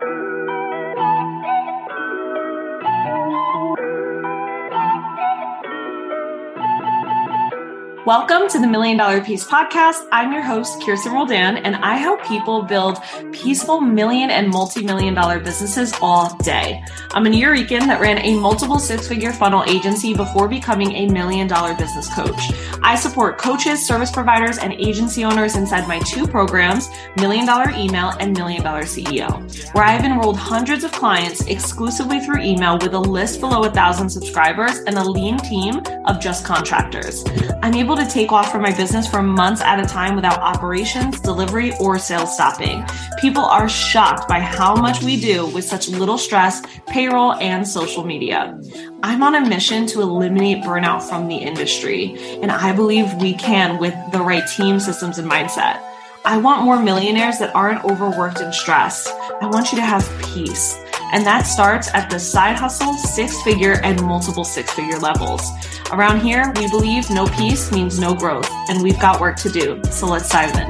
Thank you. Welcome to the Million Dollar Peace Podcast. I'm your host, Kirsten Roldan, and I help people build peaceful million and multi million dollar businesses all day. I'm a Nuyorican that ran a multiple six figure funnel agency before becoming a million dollar business coach. I support coaches, service providers, and agency owners inside my two programs, Million Dollar Email and Million Dollar CEO, where I've enrolled hundreds of clients exclusively through email with a list below a thousand subscribers and a lean team of just contractors. I'm able to take off from my business for months at a time without operations, delivery, or sales stopping. People are shocked by how much we do with such little stress, payroll, and social media. I'm on a mission to eliminate burnout from the industry, and I believe we can with the right team, systems, and mindset. I want more millionaires that aren't overworked and stressed. I want you to have peace. And that starts at the side hustle, six figure, and multiple six figure levels. Around here, we believe no peace means no growth, and we've got work to do. So let's dive in.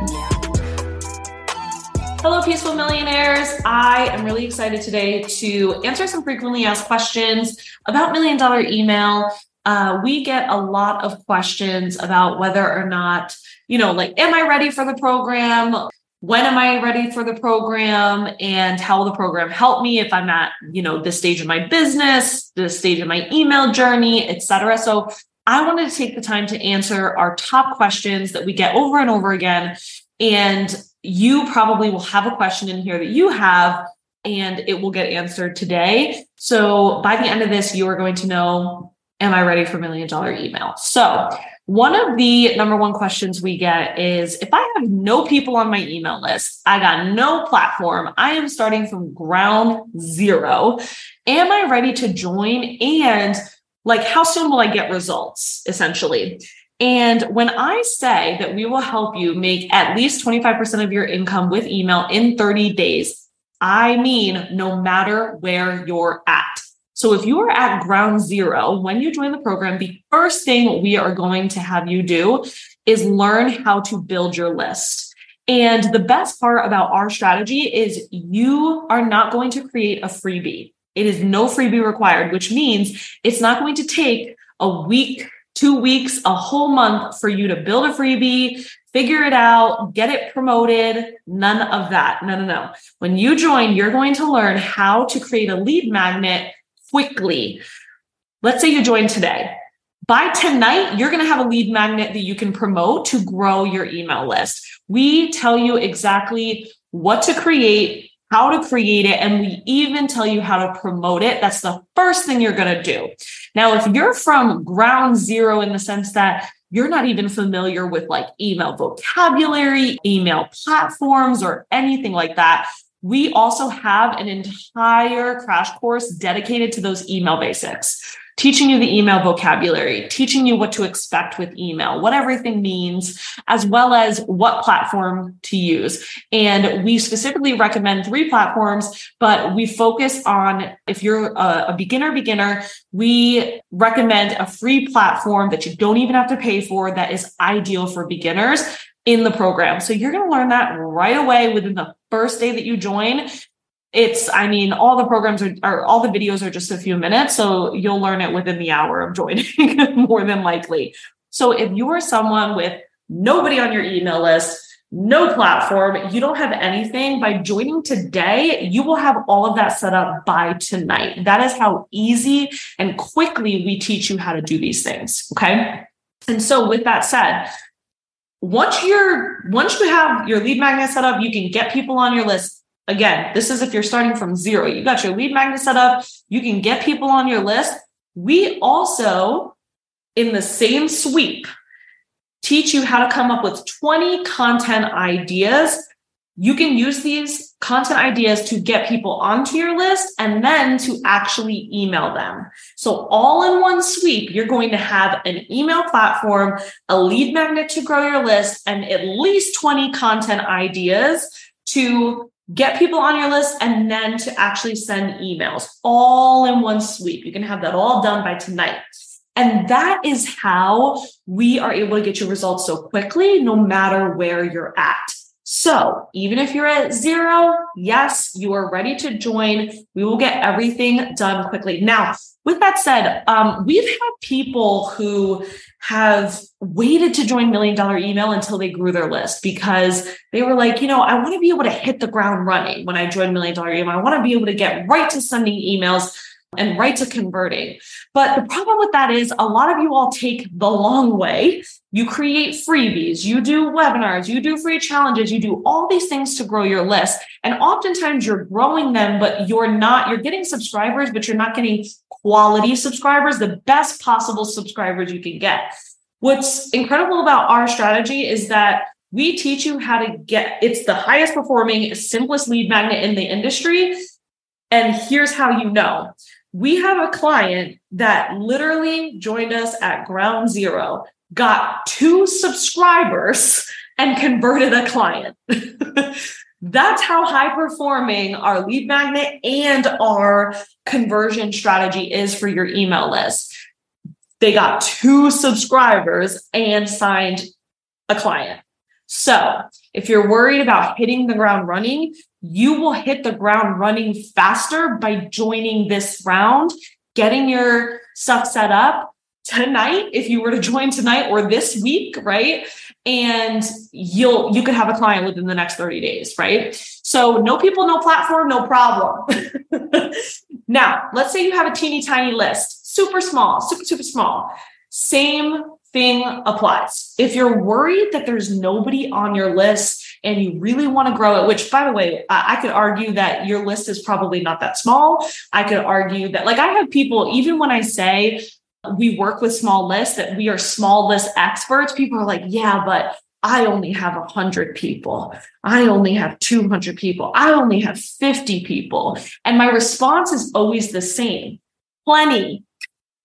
Hello, peaceful millionaires. I am really excited today to answer some frequently asked questions about million dollar email. Uh, we get a lot of questions about whether or not, you know, like, am I ready for the program? When am I ready for the program and how will the program help me if I'm at, you know, this stage of my business, this stage of my email journey, etc. So I wanted to take the time to answer our top questions that we get over and over again. And you probably will have a question in here that you have and it will get answered today. So by the end of this, you are going to know, am I ready for million dollar email? So one of the number one questions we get is if I have no people on my email list, I got no platform, I am starting from ground zero. Am I ready to join? And like, how soon will I get results essentially? And when I say that we will help you make at least 25% of your income with email in 30 days, I mean, no matter where you're at. So if you are at ground zero, when you join the program, the first thing we are going to have you do is learn how to build your list. And the best part about our strategy is you are not going to create a freebie. It is no freebie required, which means it's not going to take a week, two weeks, a whole month for you to build a freebie, figure it out, get it promoted. None of that. No, no, no. When you join, you're going to learn how to create a lead magnet quickly. Let's say you join today. By tonight, you're going to have a lead magnet that you can promote to grow your email list. We tell you exactly what to create, how to create it, and we even tell you how to promote it. That's the first thing you're going to do. Now, if you're from ground zero in the sense that you're not even familiar with like email vocabulary, email platforms, or anything like that, we also have an entire crash course dedicated to those email basics, teaching you the email vocabulary, teaching you what to expect with email, what everything means, as well as what platform to use. And we specifically recommend three platforms, but we focus on if you're a, beginner beginner, we recommend a free platform that you don't even have to pay for that is ideal for beginners in the program. So you're going to learn that right away within the first day that you join. It's, I mean, all the programs are, are all the videos are just a few minutes. So you'll learn it within the hour of joining more than likely. So if you are someone with nobody on your email list, no platform, you don't have anything by joining today, you will have all of that set up by tonight. That is how easy and quickly we teach you how to do these things. Okay. And so with that said, once you're once you have your lead magnet set up, you can get people on your list. Again, this is if you're starting from zero. You got your lead magnet set up, you can get people on your list. We also, in the same sweep, teach you how to come up with 20 content ideas you can use these content ideas to get people onto your list and then to actually email them. So all in one sweep, you're going to have an email platform, a lead magnet to grow your list, and at least 20 content ideas to get people on your list and then to actually send emails all in one sweep. You can have that all done by tonight. And that is how we are able to get your results so quickly, no matter where you're at. So even if you're at zero, yes, you are ready to join. We will get everything done quickly. Now, with that said, um, we've had people who have waited to join Million Dollar Email until they grew their list because they were like, you know, I want to be able to hit the ground running when I join Million Dollar Email. I want to be able to get right to sending emails and right to converting. But the problem with that is a lot of you all take the long way. You create freebies, you do webinars, you do free challenges, you do all these things to grow your list. And oftentimes you're growing them, but you're not, you're getting subscribers, but you're not getting quality subscribers, the best possible subscribers you can get. What's incredible about our strategy is that we teach you how to get it's the highest performing, simplest lead magnet in the industry. And here's how you know we have a client that literally joined us at ground zero, got two subscribers, and converted a client. That's how high performing our lead magnet and our conversion strategy is for your email list. They got two subscribers and signed a client. So if you're worried about hitting the ground running, you will hit the ground running faster by joining this round, getting your stuff set up tonight if you were to join tonight or this week, right? And you'll you could have a client within the next 30 days, right? So no people, no platform, no problem. now, let's say you have a teeny tiny list, super small, super, super small. Same thing applies. If you're worried that there's nobody on your list and you really want to grow it, which by the way, I, I, could argue that your list is probably not that small. I could argue that, like, I have people, even when I say we work with small lists, that we are small list experts, people are like, yeah, but I only have 100 people. I only have 200 people. I only have 50 people. And my response is always the same plenty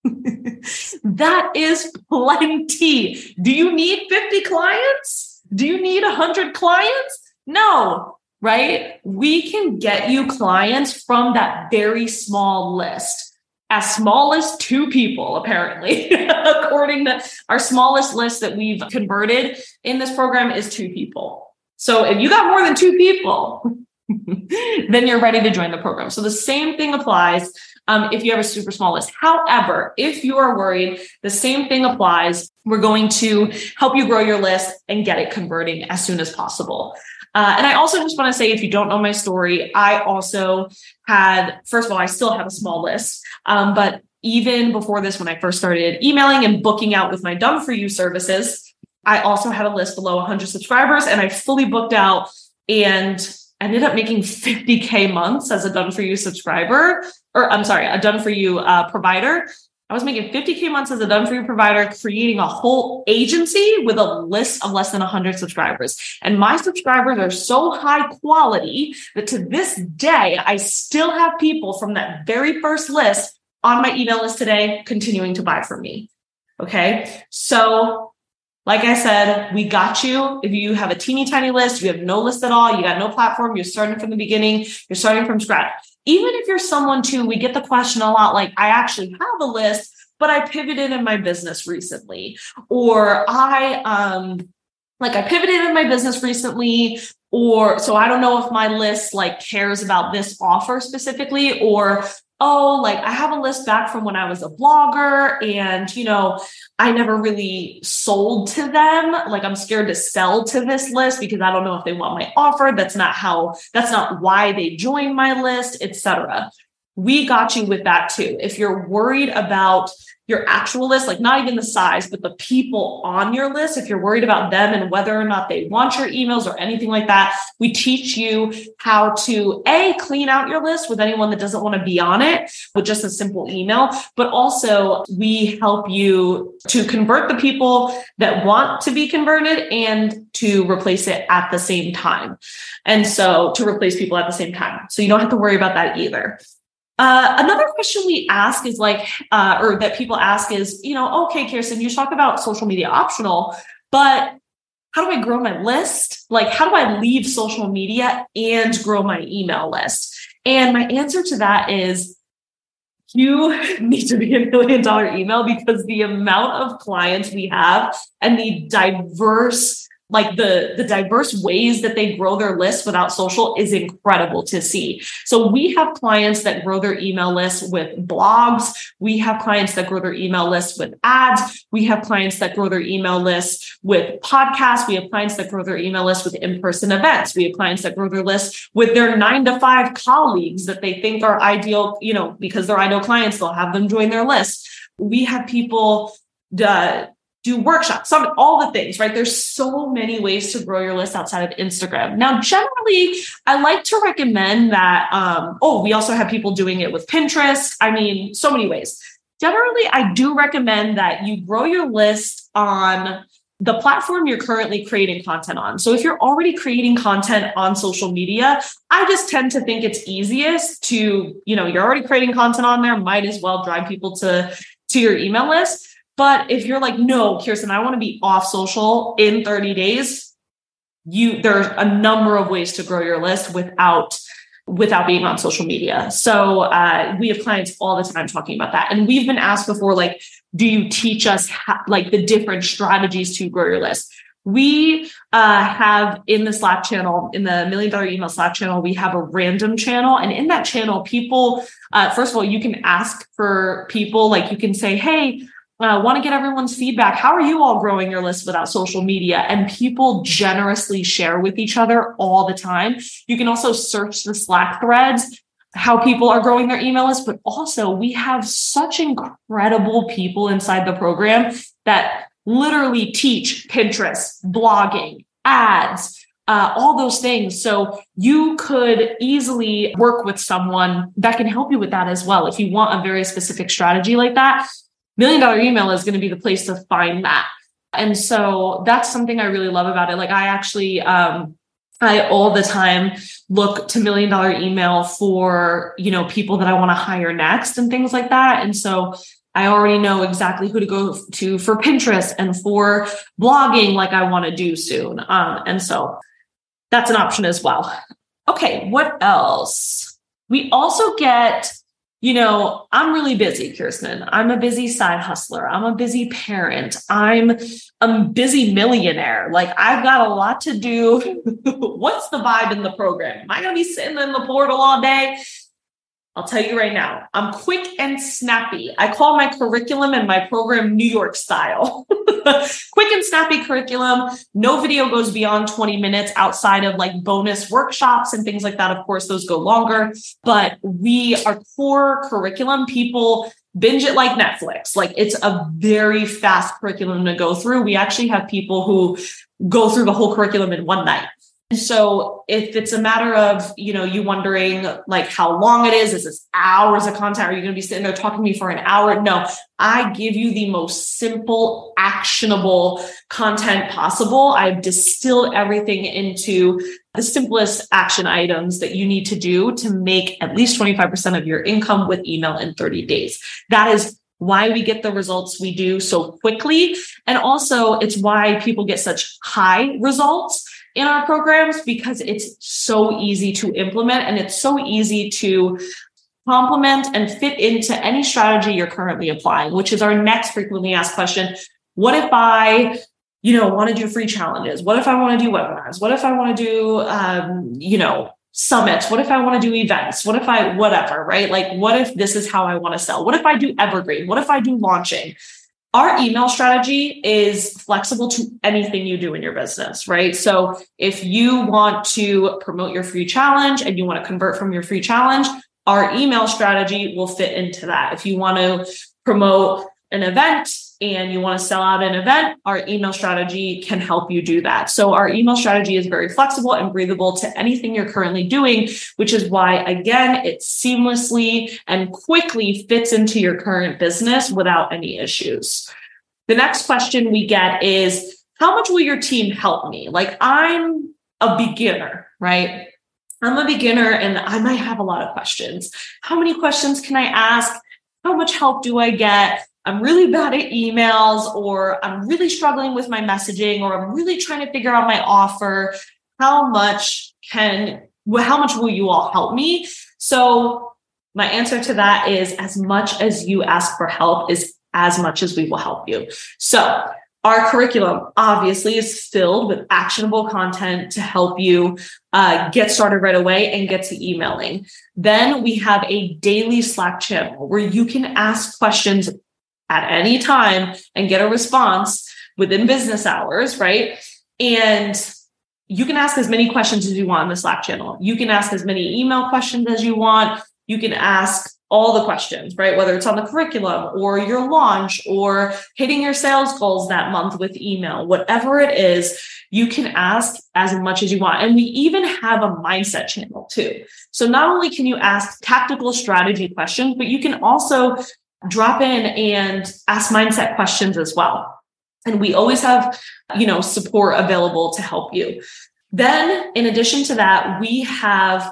that is plenty. Do you need 50 clients? Do you need 100 clients? No, right? We can get you clients from that very small list. As small as two people, apparently, according to our smallest list that we've converted in this program is two people. So if you got more than two people, then you're ready to join the program. So the same thing applies um, if you have a super small list. However, if you are worried, the same thing applies. We're going to help you grow your list and get it converting as soon as possible. Uh, and I also just want to say, if you don't know my story, I also had, first of all, I still have a small list, um, but even before this, when I first started emailing and booking out with my done for you services, I also had a list below 100 subscribers and I fully booked out and ended up making 50K months as a done for you subscriber, or I'm sorry, a done for you uh, provider. I was making 50K months as a done for you provider, creating a whole agency with a list of less than 100 subscribers. And my subscribers are so high quality that to this day, I still have people from that very first list on my email list today continuing to buy from me. Okay. So like I said, we got you. If you have a teeny tiny list, you have no list at all, you got no platform, you're starting from the beginning, you're starting from scratch. Even if you're someone too, we get the question a lot like, I actually have a list, but I pivoted in my business recently, or I, um, like I pivoted in my business recently, or so I don't know if my list like cares about this offer specifically, or oh, like I have a list back from when I was a blogger and, you know, I never really sold to them. Like I'm scared to sell to this list because I don't know if they want my offer. That's not how, that's not why they joined my list, etc. We got you with that too. If you're worried about your actual list, like not even the size, but the people on your list, if you're worried about them and whether or not they want your emails or anything like that, we teach you how to A, clean out your list with anyone that doesn't want to be on it with just a simple email. But also, we help you to convert the people that want to be converted and to replace it at the same time. And so to replace people at the same time. So you don't have to worry about that either. Uh, another question we ask is like, uh, or that people ask is, you know, okay, Kirsten, you talk about social media optional, but how do I grow my list? Like, how do I leave social media and grow my email list? And my answer to that is you need to be a million dollar email because the amount of clients we have and the diverse like the the diverse ways that they grow their list without social is incredible to see. So we have clients that grow their email list with blogs. We have clients that grow their email list with ads. We have clients that grow their email list with podcasts. We have clients that grow their email list with in-person events. We have clients that grow their list with their nine to five colleagues that they think are ideal you know because they're ideal clients. They'll have them join their list. We have people uh, do workshops, some all the things, right? There's so many ways to grow your list outside of Instagram. Now, generally, I like to recommend that. Um, oh, we also have people doing it with Pinterest. I mean, so many ways. Generally, I do recommend that you grow your list on the platform you're currently creating content on. So if you're already creating content on social media, I just tend to think it's easiest to, you know, you're already creating content on there, might as well drive people to to your email list but if you're like, no, Kirsten, I want to be off social in 30 days, you there's a number of ways to grow your list without without being on social media. So uh, we have clients all the time talking about that, and we've been asked before, like, do you teach us how, like the different strategies to grow your list? We uh, have in the Slack channel, in the Million Dollar Email Slack channel, we have a random channel, and in that channel, people, uh, first of all, you can ask for people, like you can say, hey uh, want to get everyone's feedback. How are you all growing your list without social media? And people generously share with each other all the time. You can also search the Slack threads, how people are growing their email list, but also we have such incredible people inside the program that literally teach Pinterest, blogging, ads, uh, all those things. So you could easily work with someone that can help you with that as well. If you want a very specific strategy like that, million dollar email is going to be the place to find that. And so that's something I really love about it. Like I actually, um, I all the time look to million dollar email for, you know, people that I want to hire next and things like that. And so I already know exactly who to go to for Pinterest and for blogging like I want to do soon. Um, and so that's an option as well. Okay, what else? We also get you know, I'm really busy, Kirsten. I'm a busy side hustler. I'm a busy parent. I'm a busy millionaire. Like I've got a lot to do. What's the vibe in the program? Am I going to be sitting in the portal all day? I'll tell you right now, I'm quick and snappy. I call my curriculum and my program New York style. quick and snappy curriculum. No video goes beyond 20 minutes outside of like bonus workshops and things like that. Of course, those go longer, but we, our core curriculum, people binge it like Netflix. Like it's a very fast curriculum to go through. We actually have people who go through the whole curriculum in one night. And so if it's a matter of, you know, you wondering like how long it is, is this hours of content? Are you going to be sitting there talking to me for an hour? No, I give you the most simple, actionable content possible. I've distilled everything into the simplest action items that you need to do to make at least 25% of your income with email in 30 days. That is why we get the results we do so quickly. And also it's why people get such high results in our programs because it's so easy to implement and it's so easy to complement and fit into any strategy you're currently applying, which is our next frequently asked question. What if I, you know, want to do free challenges? What if I want to do webinars? What if I want to do, um, you know, summits? What if I want to do events? What if I, whatever, right? Like, what if this is how I want to sell? What if I do evergreen? What if I do launching? Our email strategy is flexible to anything you do in your business, right? So if you want to promote your free challenge and you want to convert from your free challenge, our email strategy will fit into that. If you want to promote an event and you want to sell out an event, our email strategy can help you do that. So our email strategy is very flexible and breathable to anything you're currently doing, which is why, again, it seamlessly and quickly fits into your current business without any issues. The next question we get is, how much will your team help me? Like I'm a beginner, right? I'm a beginner and I might have a lot of questions. How many questions can I ask? How much help do I get? I'm really bad at emails, or I'm really struggling with my messaging, or I'm really trying to figure out my offer. How much can, how much will you all help me? So, my answer to that is as much as you ask for help is as much as we will help you. So, Our curriculum obviously is filled with actionable content to help you uh, get started right away and get to emailing. Then we have a daily Slack channel where you can ask questions at any time and get a response within business hours, right? And you can ask as many questions as you want in the Slack channel. You can ask as many email questions as you want. You can ask all the questions, right? Whether it's on the curriculum or your launch or hitting your sales goals that month with email, whatever it is, you can ask as much as you want. And we even have a mindset channel too. So not only can you ask tactical strategy questions, but you can also drop in and ask mindset questions as well. And we always have, you know, support available to help you. Then in addition to that, we have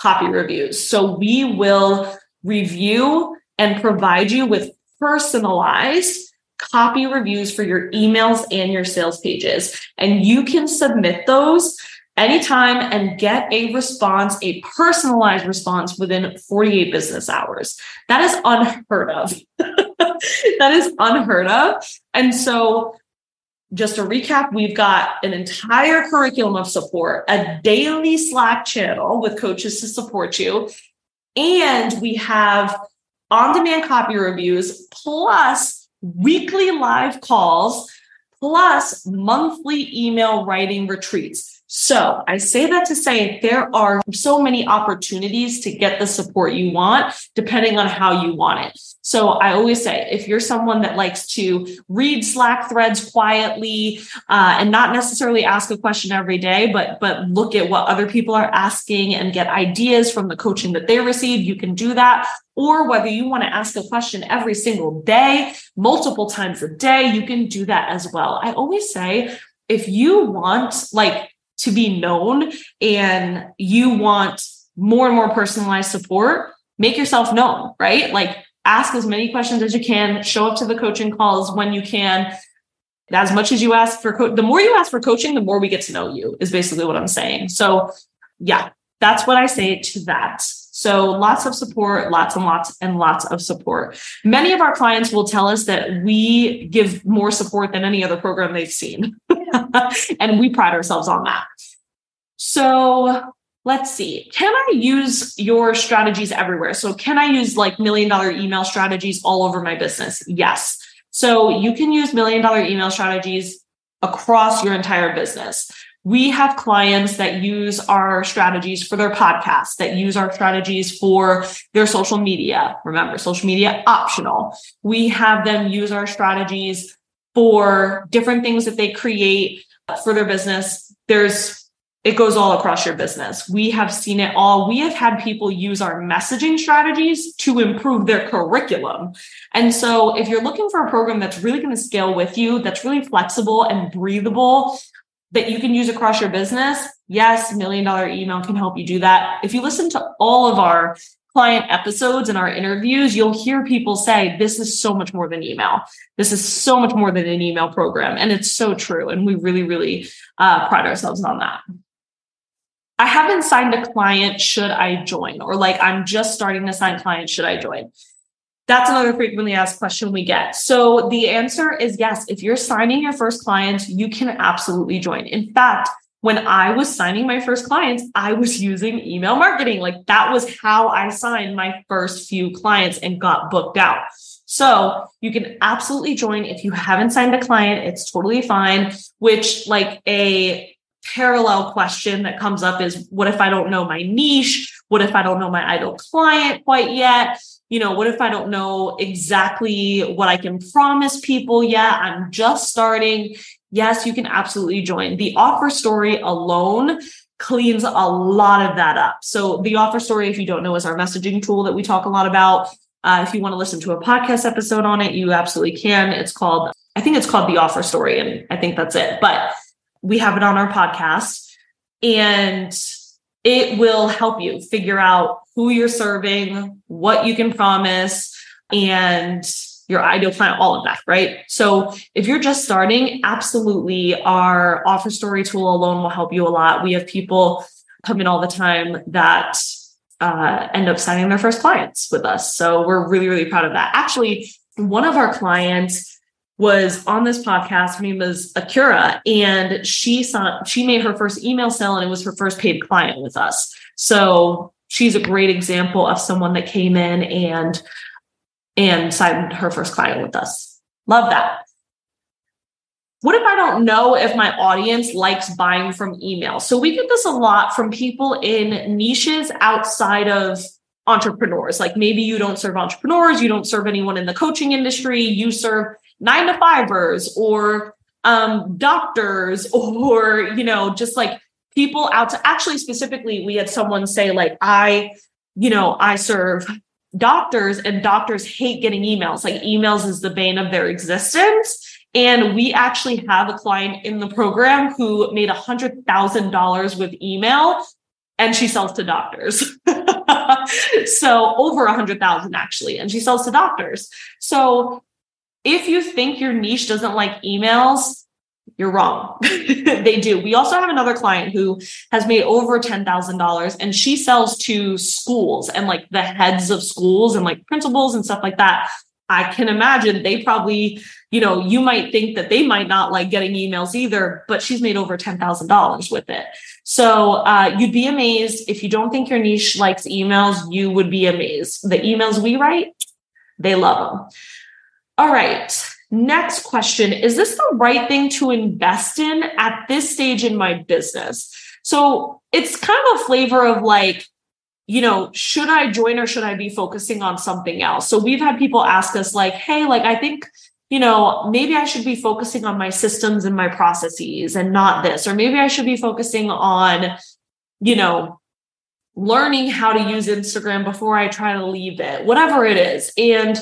copy reviews. So we will review and provide you with personalized copy reviews for your emails and your sales pages. And you can submit those anytime and get a response, a personalized response within 48 business hours. That is unheard of. that is unheard of. And so just to recap, we've got an entire curriculum of support, a daily Slack channel with coaches to support you, and we have on demand copy reviews plus weekly live calls plus monthly email writing retreats. So I say that to say there are so many opportunities to get the support you want, depending on how you want it. So I always say, if you're someone that likes to read Slack threads quietly uh, and not necessarily ask a question every day, but but look at what other people are asking and get ideas from the coaching that they receive, you can do that. Or whether you want to ask a question every single day, multiple times a day, you can do that as well. I always say, if you want like to be known and you want more and more personalized support, make yourself known, right? Like ask as many questions as you can, show up to the coaching calls when you can. As much as you ask for co- the more you ask for coaching, the more we get to know you is basically what I'm saying. So, yeah, that's what I say to that. So lots of support, lots and lots and lots of support. Many of our clients will tell us that we give more support than any other program they've seen. and we pride ourselves on that. So let's see. Can I use your strategies everywhere? So can I use like million dollar email strategies all over my business? Yes. So you can use million dollar email strategies across your entire business. We have clients that use our strategies for their podcasts, that use our strategies for their social media. Remember, social media optional. We have them use our strategies for different things that they create for their business. There's it goes all across your business. We have seen it all. We have had people use our messaging strategies to improve their curriculum. And so if you're looking for a program that's really going to scale with you, that's really flexible and breathable, that you can use across your business, yes, million dollar email can help you do that. If you listen to all of our client episodes and our interviews, you'll hear people say, this is so much more than email. This is so much more than an email program. And it's so true. And we really, really uh, pride ourselves on that. I haven't signed a client. Should I join? Or like, I'm just starting to sign clients. Should I join? That's another frequently asked question we get. So the answer is yes. If you're signing your first clients, you can absolutely join. In fact, when I was signing my first clients, I was using email marketing. Like that was how I signed my first few clients and got booked out. So you can absolutely join if you haven't signed a client. It's totally fine, which like a parallel question that comes up is what if I don't know my niche? What if I don't know my ideal client quite yet? You know, what if I don't know exactly what I can promise people yet? I'm just starting. Yes, you can absolutely join. The offer story alone cleans a lot of that up. So the offer story, if you don't know, is our messaging tool that we talk a lot about. Uh, if you want to listen to a podcast episode on it, you absolutely can. It's called, I think it's called the offer story. And I think that's it. But we have it on our podcast and it will help you figure out who you're serving, what you can promise, and your ideal client, all of that, right? So if you're just starting, absolutely our offer story tool alone will help you a lot. We have people come in all the time that uh, end up signing their first clients with us. So we're really, really proud of that. Actually, one of our clients was on this podcast. Her name was Akira, and she saw she made her first email sale, and it was her first paid client with us. So she's a great example of someone that came in and and signed her first client with us. Love that. What if I don't know if my audience likes buying from email? So we get this a lot from people in niches outside of entrepreneurs. Like maybe you don't serve entrepreneurs, you don't serve anyone in the coaching industry, you serve nine to fivers or um, doctors or, you know, just like people out to actually specifically, we had someone say, like, I, you know, I serve doctors and doctors hate getting emails. Like emails is the bane of their existence. And we actually have a client in the program who made a hundred thousand dollars with email and she sells to doctors. so over a hundred thousand actually, and she sells to doctors. So if you think your niche doesn't like emails, you're wrong. they do. We also have another client who has made over $10,000 and she sells to schools and like the heads of schools and like principals and stuff like that. I can imagine they probably, you know, you might think that they might not like getting emails either, but she's made over $10,000 with it. So uh, you'd be amazed if you don't think your niche likes emails, you would be amazed. The emails we write, they love them. All right. Next question Is this the right thing to invest in at this stage in my business? So it's kind of a flavor of like, you know, should I join or should I be focusing on something else? So we've had people ask us, like, hey, like, I think, you know, maybe I should be focusing on my systems and my processes and not this, or maybe I should be focusing on, you know, learning how to use Instagram before I try to leave it, whatever it is. And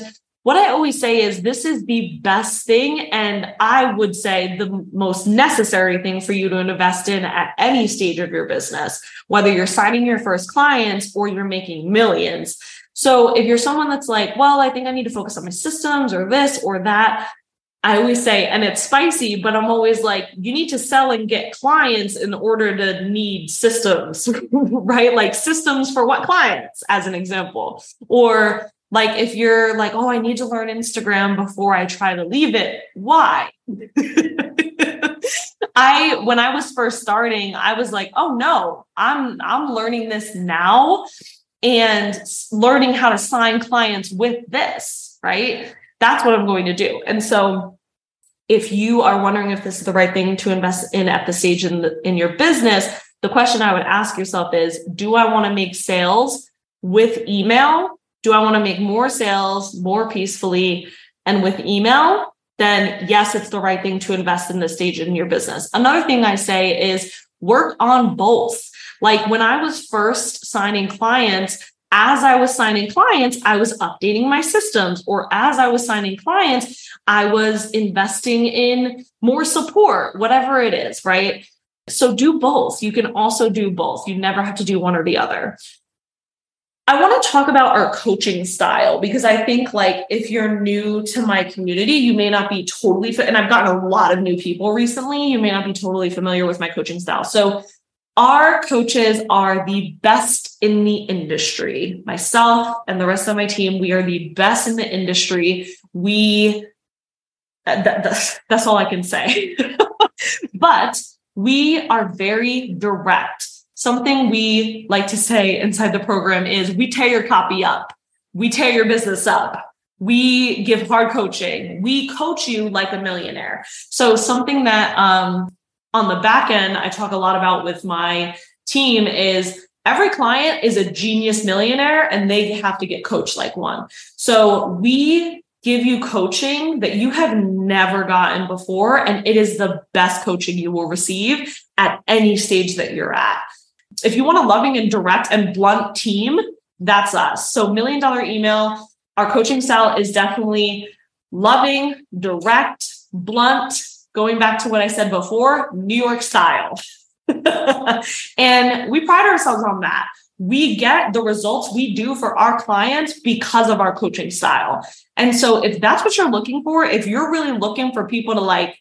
what I always say is this is the best thing. And I would say the most necessary thing for you to invest in at any stage of your business, whether you're signing your first clients or you're making millions. So if you're someone that's like, well, I think I need to focus on my systems or this or that, I always say, and it's spicy, but I'm always like, you need to sell and get clients in order to need systems, right? Like systems for what clients, as an example. Or like if you're like, oh, I need to learn Instagram before I try to leave it, why? I when I was first starting, I was like, oh no, I'm I'm learning this now and learning how to sign clients with this, right? That's what I'm going to do. And so if you are wondering if this is the right thing to invest in at the stage in the, in your business, the question I would ask yourself is, do I want to make sales with email do I want to make more sales more peacefully and with email? Then yes, it's the right thing to invest in this stage in your business. Another thing I say is work on both. Like when I was first signing clients, as I was signing clients, I was updating my systems, or as I was signing clients, I was investing in more support, whatever it is, right? So do both. You can also do both. You never have to do one or the other. I want to talk about our coaching style because I think like if you're new to my community, you may not be totally fit. And I've gotten a lot of new people recently. You may not be totally familiar with my coaching style. So our coaches are the best in the industry. Myself and the rest of my team, we are the best in the industry. We uh, that, that's, that's all I can say. but we are very direct something we like to say inside the program is we tear your copy up. We tear your business up. We give hard coaching. We coach you like a millionaire. So something that um, on the back end, I talk a lot about with my team is every client is a genius millionaire and they have to get coached like one. So we give you coaching that you have never gotten before. And it is the best coaching you will receive at any stage that you're at if you want a loving and direct and blunt team, that's us. So, million dollar email, our coaching style is definitely loving, direct, blunt, going back to what I said before, New York style. and we pride ourselves on that. We get the results we do for our clients because of our coaching style. And so, if that's what you're looking for, if you're really looking for people to like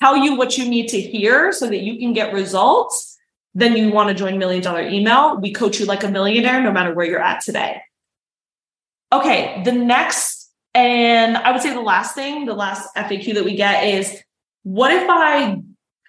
tell you what you need to hear so that you can get results, then you want to join Million Dollar Email. We coach you like a millionaire no matter where you're at today. Okay, the next and I would say the last thing, the last FAQ that we get is what if I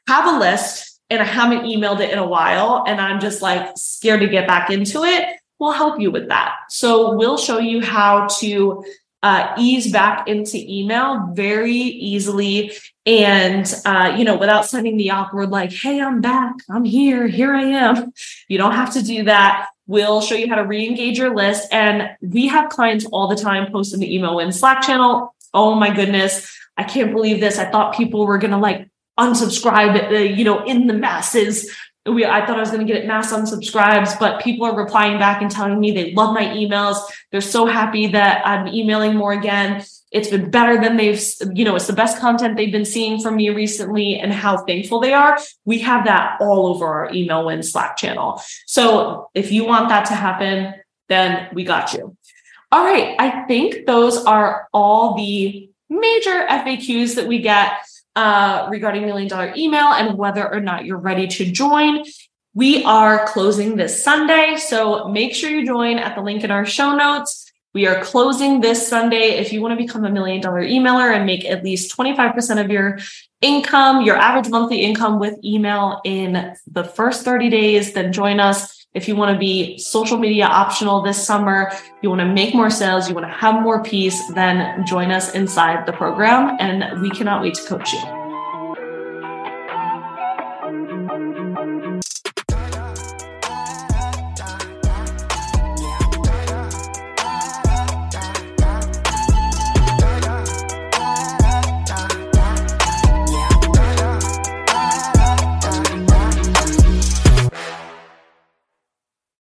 have a list and I haven't emailed it in a while and I'm just like scared to get back into it? We'll help you with that. So we'll show you how to uh, ease back into email very easily. And uh, you know without sending the awkward like hey i'm back. I'm here. Here i am. You don't have to do that. We'll show you how to re-engage your list. And we have clients all the time post in the email in slack channel. Oh my goodness. I can't believe this. I thought people were gonna like unsubscribe uh, you know in the masses we I thought I was going to get it mass unsubscribes, but people are replying back and telling me they love my emails. They're so happy that I'm emailing more again. It's been better than they've, you know, it's the best content they've been seeing from me recently and how thankful they are. We have that all over our email win Slack channel. So if you want that to happen, then we got you. All right. I think those are all the major FAQs that we get uh, regarding Million Dollar Email and whether or not you're ready to join. We are closing this Sunday, so make sure you join at the link in our show notes. We are closing this Sunday. If you want to become a million dollar emailer and make at least 25% of your income, your average monthly income with email in the first 30 days, then join us. If you want to be social media optional this summer, you want to make more sales, you want to have more peace, then join us inside the program and we cannot wait to coach you.